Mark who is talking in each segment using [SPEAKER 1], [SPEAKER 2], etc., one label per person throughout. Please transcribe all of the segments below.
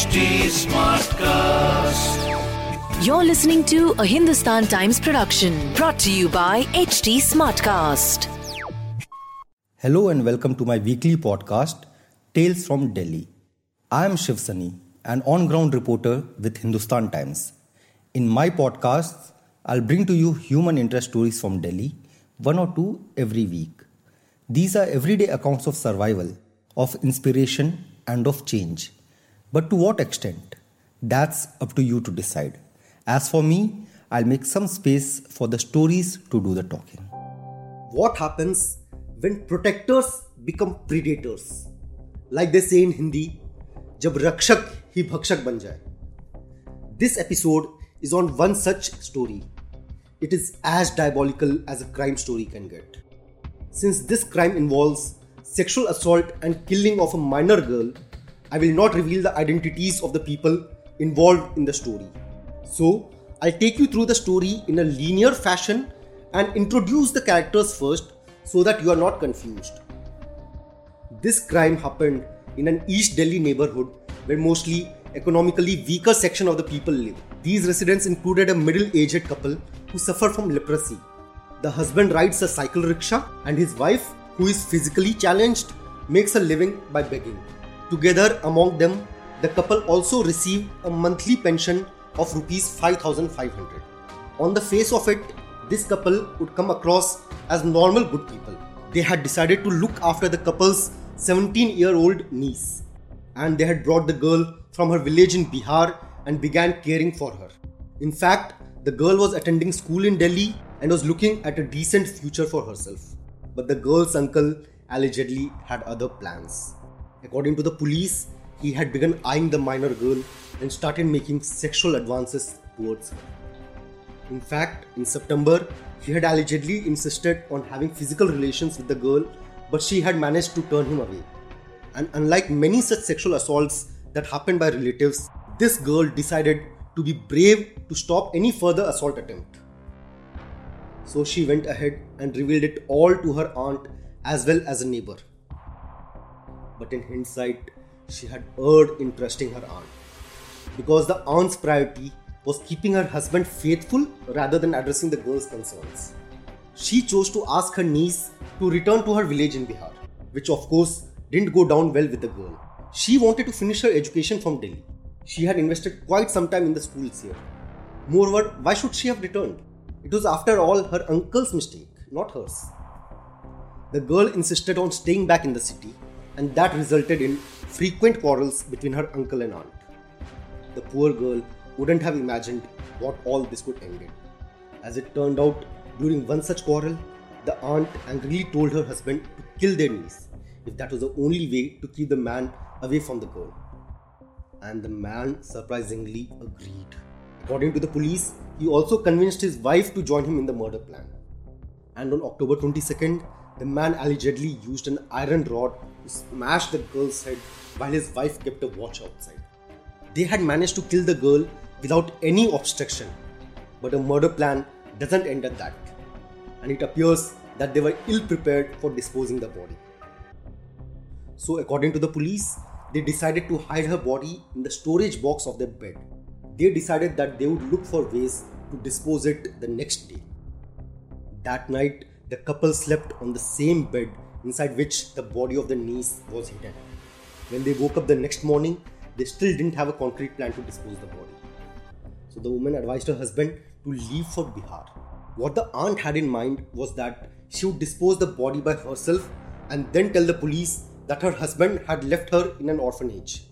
[SPEAKER 1] HT Smartcast.
[SPEAKER 2] You're listening to a Hindustan Times production brought to you by HT Smartcast.
[SPEAKER 3] Hello and welcome to my weekly podcast, Tales from Delhi. I am Shiv Sunny, an on ground reporter with Hindustan Times. In my podcasts, I'll bring to you human interest stories from Delhi, one or two every week. These are everyday accounts of survival, of inspiration, and of change. But to what extent? That's up to you to decide. As for me, I'll make some space for the stories to do the talking.
[SPEAKER 4] What happens when protectors become predators? Like they say in Hindi, जब रक्षक ही भक्षक बन जाए This episode is on one such story. It is as diabolical as a crime story can get. Since this crime involves sexual assault and killing of a minor girl, I will not reveal the identities of the people involved in the story. So, I'll take you through the story in a linear fashion and introduce the characters first so that you are not confused. This crime happened in an East Delhi neighborhood where mostly economically weaker section of the people live. These residents included a middle-aged couple who suffer from leprosy. The husband rides a cycle rickshaw and his wife, who is physically challenged, makes a living by begging. Together among them, the couple also received a monthly pension of rupees 5500. On the face of it, this couple would come across as normal good people. They had decided to look after the couple's 17 year old niece and they had brought the girl from her village in Bihar and began caring for her. In fact, the girl was attending school in Delhi and was looking at a decent future for herself. But the girl's uncle allegedly had other plans. According to the police, he had begun eyeing the minor girl and started making sexual advances towards her. In fact, in September, he had allegedly insisted on having physical relations with the girl, but she had managed to turn him away. And unlike many such sexual assaults that happened by relatives, this girl decided to be brave to stop any further assault attempt. So she went ahead and revealed it all to her aunt as well as a neighbor. But in hindsight, she had erred in trusting her aunt. Because the aunt's priority was keeping her husband faithful rather than addressing the girl's concerns. She chose to ask her niece to return to her village in Bihar, which of course didn't go down well with the girl. She wanted to finish her education from Delhi. She had invested quite some time in the schools here. Moreover, why should she have returned? It was after all her uncle's mistake, not hers. The girl insisted on staying back in the city, and that resulted in frequent quarrels between her uncle and aunt. The poor girl wouldn't have imagined what all this would end in. As it turned out, during one such quarrel, the aunt angrily told her husband to kill their niece if that was the only way to keep the man away from the girl. And the man surprisingly agreed. According to the police, he also convinced his wife to join him in the murder plan. And on October 22nd, the man allegedly used an iron rod to smash the girl's head while his wife kept a watch outside. They had managed to kill the girl without any obstruction, but a murder plan doesn't end at that. And it appears that they were ill prepared for disposing the body. So, according to the police, they decided to hide her body in the storage box of their bed. They decided that they would look for ways to dispose it the next day. That night, the couple slept on the same bed inside which the body of the niece was hidden. When they woke up the next morning, they still didn't have a concrete plan to dispose the body. So the woman advised her husband to leave for Bihar. What the aunt had in mind was that she would dispose the body by herself and then tell the police that her husband had left her in an orphanage.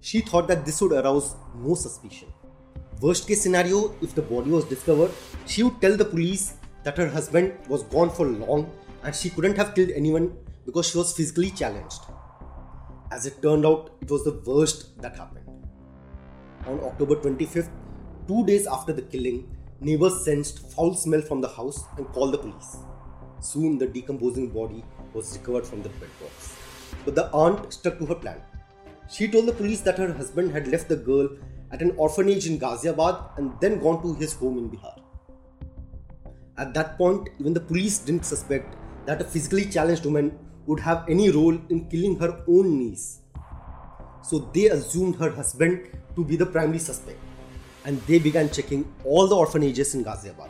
[SPEAKER 4] She thought that this would arouse no suspicion. Worst case scenario, if the body was discovered, she would tell the police that her husband was gone for long and she couldn't have killed anyone because she was physically challenged. As it turned out, it was the worst that happened. On October 25th, two days after the killing, neighbors sensed foul smell from the house and called the police. Soon, the decomposing body was recovered from the bedbox. But the aunt stuck to her plan. She told the police that her husband had left the girl at an orphanage in Ghaziabad and then gone to his home in Bihar. At that point, even the police didn't suspect that a physically challenged woman would have any role in killing her own niece. so they assumed her husband to be the primary suspect and they began checking all the orphanages in Ghaziabad.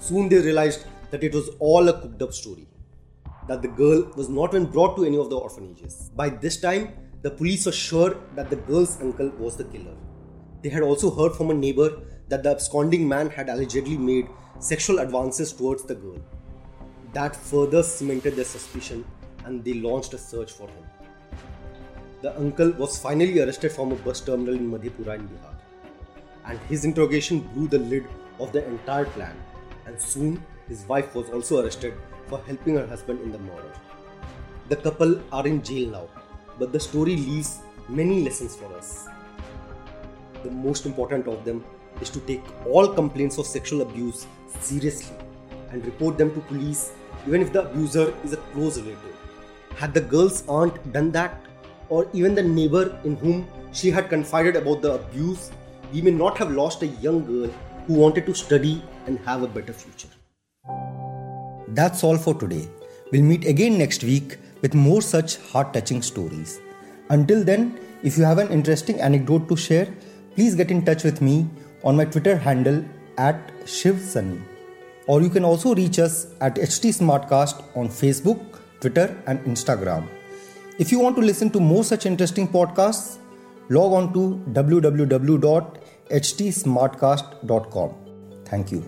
[SPEAKER 4] Soon they realized that it was all a cooked up story, that the girl was not even brought to any of the orphanages. By this time, the police were sure that the girl's uncle was the killer. They had also heard from a neighbor that the absconding man had allegedly made sexual advances towards the girl. That further cemented their suspicion and they launched a search for him. The uncle was finally arrested from a bus terminal in Madhepura in Bihar. And his interrogation blew the lid of the entire plan. And soon his wife was also arrested for helping her husband in the murder. The couple are in jail now, but the story leaves many lessons for us. The most important of them is to take all complaints of sexual abuse seriously and report them to police even if the abuser is a close relative. Had the girl's aunt done that, or even the neighbor in whom she had confided about the abuse, we may not have lost a young girl who wanted to study and have a better future.
[SPEAKER 3] That's all for today. We'll meet again next week with more such heart touching stories. Until then, if you have an interesting anecdote to share, please get in touch with me on my Twitter handle at Shiv Sunny. Or you can also reach us at HT Smartcast on Facebook, Twitter, and Instagram. If you want to listen to more such interesting podcasts, log on to www.htsmartcast.com. Thank you.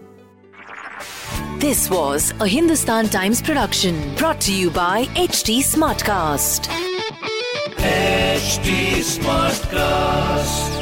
[SPEAKER 2] This was a Hindustan Times production brought to you by HT Smartcast.
[SPEAKER 1] HT Smartcast.